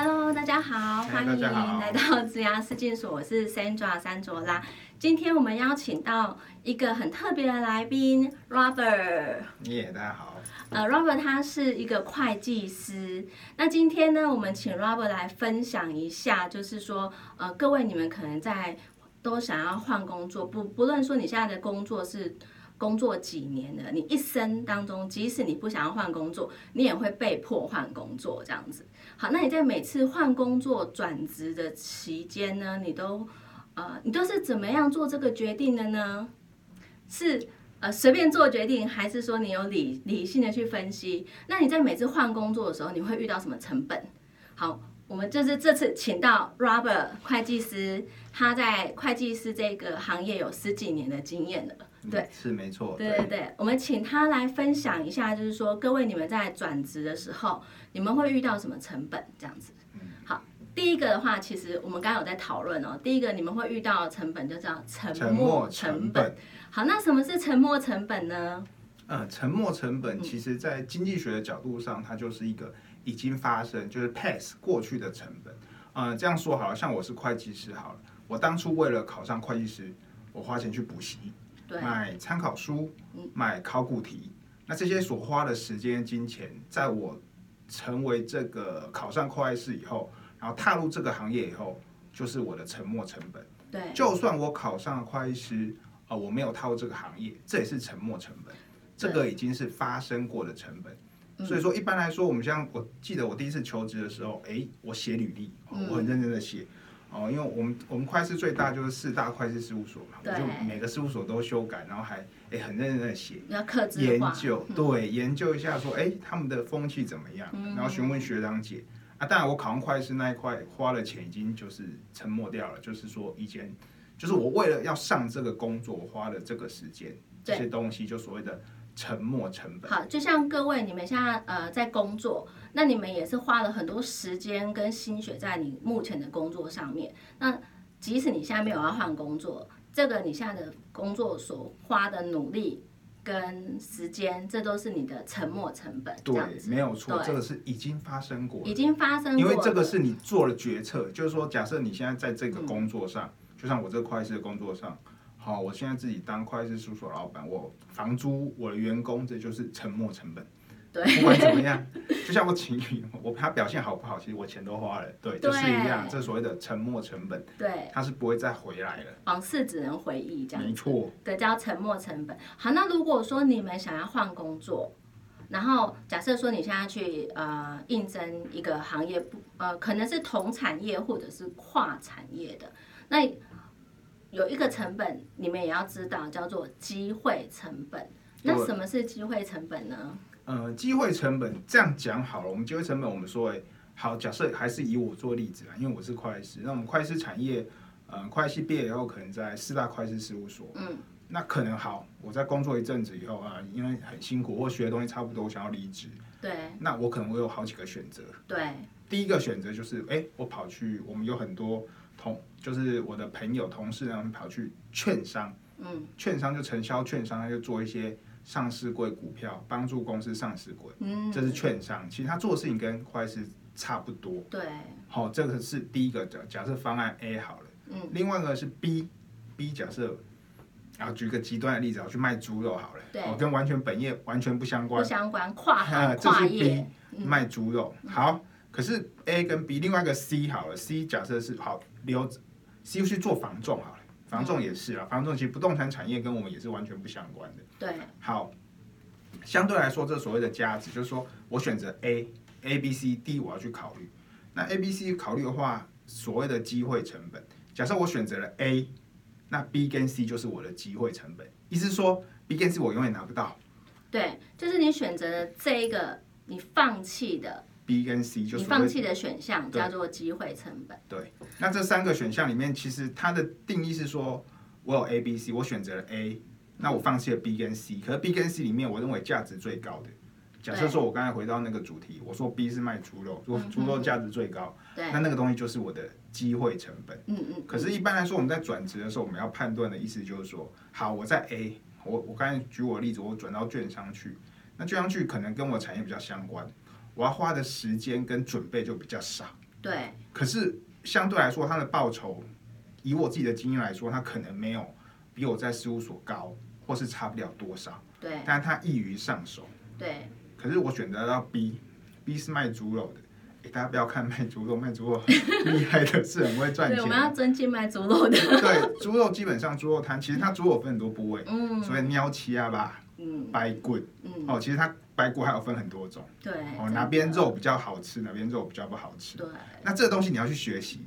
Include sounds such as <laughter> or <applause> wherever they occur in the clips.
Hello，大家好，嗨欢迎来到职涯试镜所，我是 Sandra 三卓拉。今天我们邀请到一个很特别的来宾 Robert。耶，大家好。呃，Robert 他是一个会计师。那今天呢，我们请 Robert 来分享一下，就是说，呃，各位你们可能在都想要换工作，不不论说你现在的工作是工作几年了，你一生当中，即使你不想要换工作，你也会被迫换工作这样子。好，那你在每次换工作转职的期间呢，你都呃，你都是怎么样做这个决定的呢？是呃随便做决定，还是说你有理理性的去分析？那你在每次换工作的时候，你会遇到什么成本？好，我们就是这次请到 Robert 会计师，他在会计师这个行业有十几年的经验了。对嗯，是没错。对对对，我们请他来分享一下，就是说各位你们在转职的时候，你们会遇到什么成本？这样子。好，第一个的话，其实我们刚刚有在讨论哦。第一个你们会遇到的成本就叫沉沉没没成本。好，那什么是沉没成本呢？呃，沉没成本其实在经济学的角度上，它就是一个已经发生，就是 pass 过去的成本。呃，这样说好了，像我是会计师好了，我当初为了考上会计师，我花钱去补习，买参考书，买考古题，那这些所花的时间、金钱，在我成为这个考上会计师以后，然后踏入这个行业以后，就是我的沉没成本。对，就算我考上了会计师，呃，我没有踏入这个行业，这也是沉没成本，这个已经是发生过的成本。所以说，一般来说，我们像我记得我第一次求职的时候，诶，我写履历，哦我很认真的写，哦，因为我们我们会计师最大就是四大会计师事务所嘛，我就每个事务所都修改，然后还诶很认真的写。要克制研。究对研究一下说，哎，他们的风气怎么样？然后询问学长姐啊。当然，我考上会计师那一块花了钱已经就是沉默掉了，就是说以前就是我为了要上这个工作，我花了这个时间，这些东西就所谓的沉没成本。好，就像各位你们现在呃在工作，那你们也是花了很多时间跟心血在你目前的工作上面。那即使你现在没有要换工作，这个你现在的工作所花的努力跟时间，这都是你的沉没成本。对，没有错，这个是已经发生过已经发生过因为这个是你做了决策，就是说，假设你现在在这个工作上，就像我这个会计师的工作上，好，我现在自己当会计师事务所老板，我房租、我的员工，这就是沉没成本。对，不管怎么样，就像我请你，我他表现好不好，其实我钱都花了，对，就是一样，这所谓的沉没成本，对，他是不会再回来了。往事只能回忆这样子。没错，对，叫沉没成本。好，那如果说你们想要换工作，然后假设说你现在去呃应征一个行业不呃可能是同产业或者是跨产业的，那有一个成本你们也要知道，叫做机会成本。那什么是机会成本呢？呃，机会成本这样讲好了，我们机会成本，我们说，哎，好，假设还是以我做例子啦，因为我是会计师，那我们会计师产业，呃，会计系毕业以后，可能在四大会计师事务所，嗯，那可能好，我在工作一阵子以后啊，因为很辛苦或学的东西差不多，我想要离职，对那我可能会有好几个选择。对第一个选择就是，哎，我跑去，我们有很多同，就是我的朋友、同事，他们跑去券商，嗯，券商就承销券商，他就做一些上市柜股票，帮助公司上市柜，嗯，这是券商。其实他做的事情跟会计师差不多。对。好、这个是第一个假假设方案 A 好了，嗯，另外一个是 B，B 假设，然后举个极端的例子，我去卖猪肉好了，跟完全本业完全不相不关，相关跨啊行 <laughs> 这是跨业。B，，卖猪肉。好，可是 A 跟 B，另外一个 C 好了，C 假设是好留 C 去做房仲好了，房仲也是啊，房仲其实不动产产业跟我们也是完全不相关的。对好，相对来说，这所谓的价值就是说我选择 A、A、B、C、D，我要去考虑。那 A、B、C 考虑的话，所谓的机会成本，假设我选择了 A，那 B 跟 C 就是我的机会成本，意思说 B 跟 C 我永远拿不到对，就是你选择的这一个你放弃的。，B 跟 C 就是你放弃的选项叫做机会成本。对。那这三个选项里面，其实它的定义是说，我有 A、B、C，我选择了 A，那我放弃了 B 跟 C，可是 B 跟 C 里面，我认为价值最高的。假设说我刚才回到那个主题，我说 B 是卖猪肉，如果猪肉价值最高，对，那那个东西就是我的机会成本。嗯嗯，可是，一般来说，我们在转职的时候，我们要判断的意思就是说，好，我在 A，我我刚才举我的例子，我转到券商去，那券商去可能跟我产业比较相关，我要花的时间跟准备就比较少。对，可是相对来说，它的报酬，以我自己的经验来说，它可能没有比我在事务所高，或是差不了多少，对，但它易于上手。对，可是我选择到 B，B 是卖猪肉的。诶大家不要看卖猪肉，卖猪肉很厉害的，是很会赚 <laughs> 对，钱我们要的。尊敬卖猪肉的。对，猪肉基本上猪肉摊，其实它猪肉分很多部位，嗯所以喵七啊吧，嗯白棍嗯，哦，其实它白骨还有分很多种对。哦，哪边？肉比较好吃，哪边肉比较不好吃。对，那这个东西你要去学习，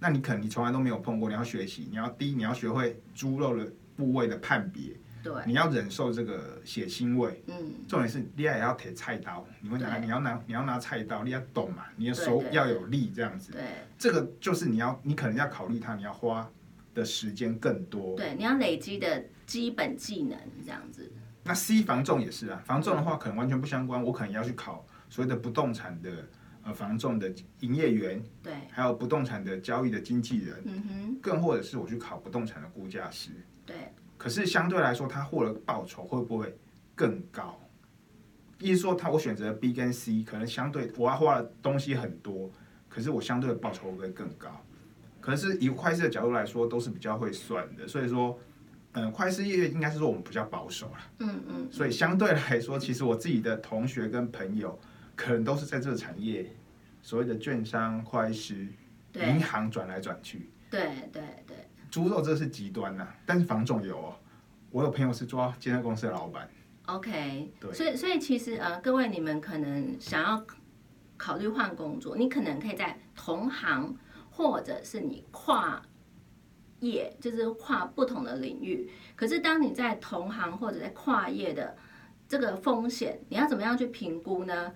那你可能你从来都没有碰过，你要学习，你要第一你要学会猪肉的部位的判别，对，你要忍受这个血腥味。嗯，重点是你也要提菜刀，你会拿你要拿你要拿菜刀，你要懂嘛，你的手要有力这样子。对这个就是你要你可能要考虑它，你要花的时间更多。对，你要累积的基本技能这样子。那 C 房仲也是啊，房仲的话可能完全不相关，我可能要去考所谓的不动产的呃房仲的营业员，对，还有不动产的交易的经纪人，嗯哼，更或者是我去考不动产的估价师。对，可是相对来说，他获得报酬会不会更高？意思说，他我选择 B 跟 C，可能相对我要花的东西很多，可是我相对的报酬会不会更高？可是以会计的角度来说，都是比较会算的，所以说，嗯，会计业应该是说我们比较保守了。嗯嗯，所以相对来说，其实我自己的同学跟朋友，可能都是在这个产业，所谓的券商、会计师、银行转来转去。对对对，猪肉这是极端呐、但是房仲有哦。我有朋友是做健身公司的老板，OK，对所以所以其实呃，各位你们可能想要考虑换工作，你可能可以在同行，或者是你跨业，就是跨不同的领域。可是当你在同行或者在跨业的这个风险，你要怎么样去评估呢？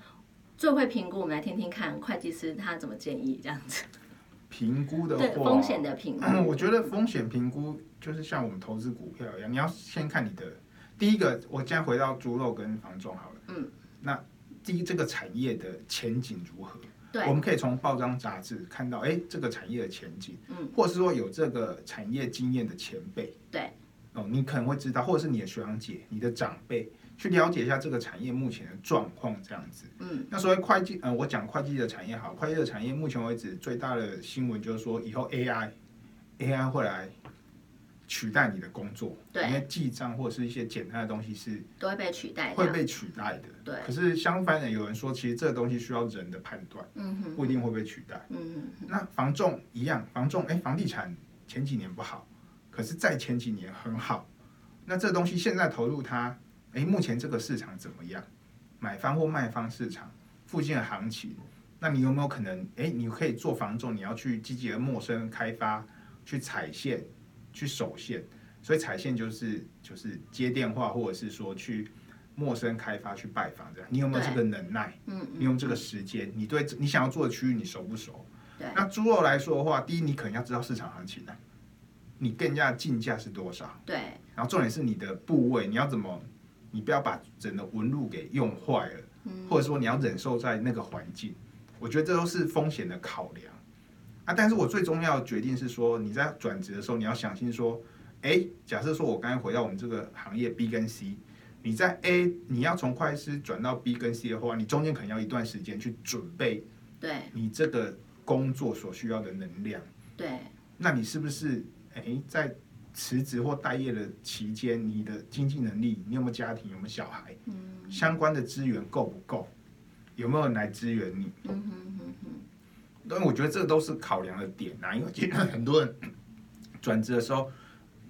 最会评估，我们来听听看会计师他怎么建议这样子。<laughs> 评估的对话，风险的评估，我觉得风险评估就是像我们投资股票一样，你要先看你的第一个，我现在回到猪肉跟房仲好了，嗯，那第一这个产业的前景如何？对。我们可以从报章杂志看到，哎，这个产业的前景，嗯，或者是说有这个产业经验的前辈，对，哦，你可能会知道，或者是你的学长姐、你的长辈，去了解一下这个产业目前的状况，这样子。嗯，那所谓会计，呃，我讲会计的产业好，会计的产业目前为止最大的新闻就是说，以后 AI，AI 会来取代你的工作，对因为记账或者是一些简单的东西是都会被取代。会被取代的。对，可是相反的，有人说，其实这个东西需要人的判断，嗯哼，不一定会被取代。嗯哼，那房仲一样，房仲哎，房地产前几年不好，可是在前几年很好。那这东西现在投入它，哎，目前这个市场怎么样？买方或卖方市场附近的行情，那你有没有可能？哎，你可以做房仲，你要去积极的陌生开发，去踩线，去守线。所以踩线就是就是接电话，或者是说去陌生开发去拜访这样。你有没有这个能耐？嗯你用这个时间，你对你想要做的区域你熟不熟？对那猪肉来说的话，第一你可能要知道市场行情啊，你跟人家的进价是多少，对，然后重点是你的部位，你要怎么，你不要把整个纹路给用坏了，嗯或者说你要忍受在那个环境，我觉得这都是风险的考量啊。但是我最重要的决定是说，你在转职的时候，你要相信说，哎，假设说我刚才回到我们这个行业 B 跟 C。你在 A，你要从会计师转到 B 跟 C 的话，你中间可能要一段时间去准备对，你这个工作所需要的能量，对，那你是不是诶在辞职或待业的期间，你的经济能力，你有没有家庭，有没有小孩，嗯相关的资源够不够，有没有人来支援你？嗯哼哼哼，因为我觉得这个都是考量的点啊，因为其实很多人 <coughs> 转职的时候，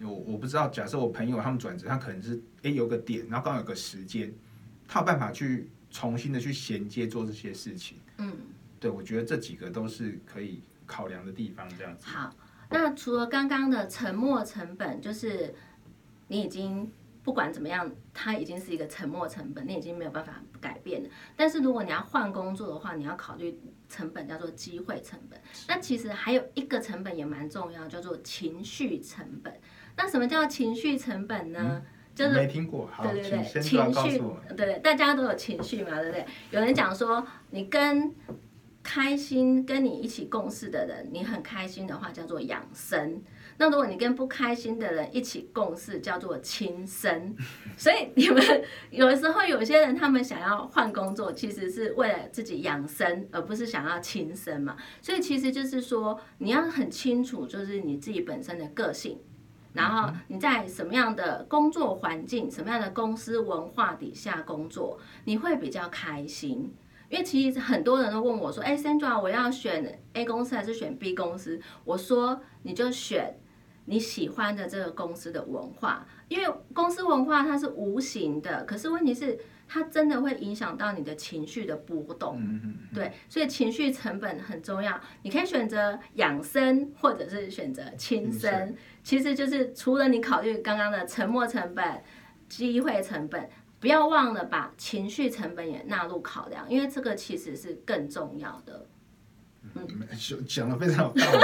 有我不知道，假设我朋友他们转职，他可能是诶有个点，然后刚好有个时间，他有办法去重新的去衔接做这些事情。嗯，对，我觉得这几个都是可以考量的地方，这样子。好。那除了刚刚的沉没成本，就是你已经不管怎么样，它已经是一个沉没成本，你已经没有办法改变了。但是如果你要换工作的话，你要考虑成本叫做机会成本。那其实还有一个成本也蛮重要，叫做情绪成本。那什么叫情绪成本呢？就是没听过，好，对对对，情绪告诉我。，对对，大家都有情绪嘛，对不对？有人讲说，你跟开心跟你一起共事的人，你很开心的话叫做养生。那如果你跟不开心的人一起共事，叫做轻生。<laughs> 所以你们有的时候有些人他们想要换工作，其实是为了自己养生，而不是想要轻生嘛。所以其实就是说，你要很清楚，就是你自己本身的个性，然后你在什么样的工作环境、什么样的公司文化底下工作，你会比较开心。因为其实很多人都问我说：“哎，Sandra，我要选 A 公司还是选 B 公司？”我说：“你就选。”你喜欢的这个公司的文化，因为公司文化它是无形的，可是问题是它真的会影响到你的情绪的波动。对，所以情绪成本很重要。你可以选择养生，或者是选择轻生，其实就是除了你考虑刚刚的沉没成本、机会成本，不要忘了把情绪成本也纳入考量，因为这个其实是更重要的。嗯，讲的非常有道理。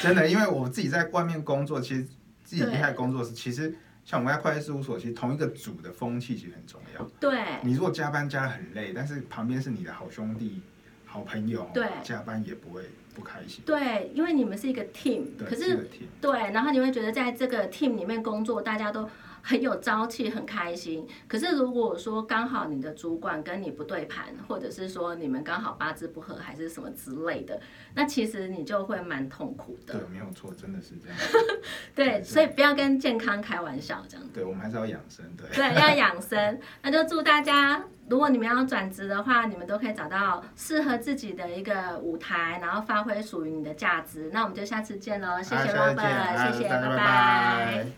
真的，因为我自己在外面工作，其实自己离开工作室，其实像我们在会计事务所，其实同一个组的风气其实很重要。对，你如果加班加的很累，但是旁边是你的好兄弟、好朋友，对，加班也不会不开心。对，因为你们是一个 team，可是对，然后你会觉得在这个 team 里面工作，大家都。很有朝气，很开心。可是如果说刚好你的主管跟你不对盘，或者是说你们刚好八字不合，还是什么之类的，那其实你就会蛮痛苦的。对，没有错，真的是这样。<laughs> 对，所以不要跟健康开玩笑，这样。对，我们还是要养生，对。对，要养生。那就祝大家，如果你们要转职的话，你们都可以找到适合自己的一个舞台，然后发挥属于你的价值。那我们就下次见喽，谢谢 Robert，谢谢，拜拜。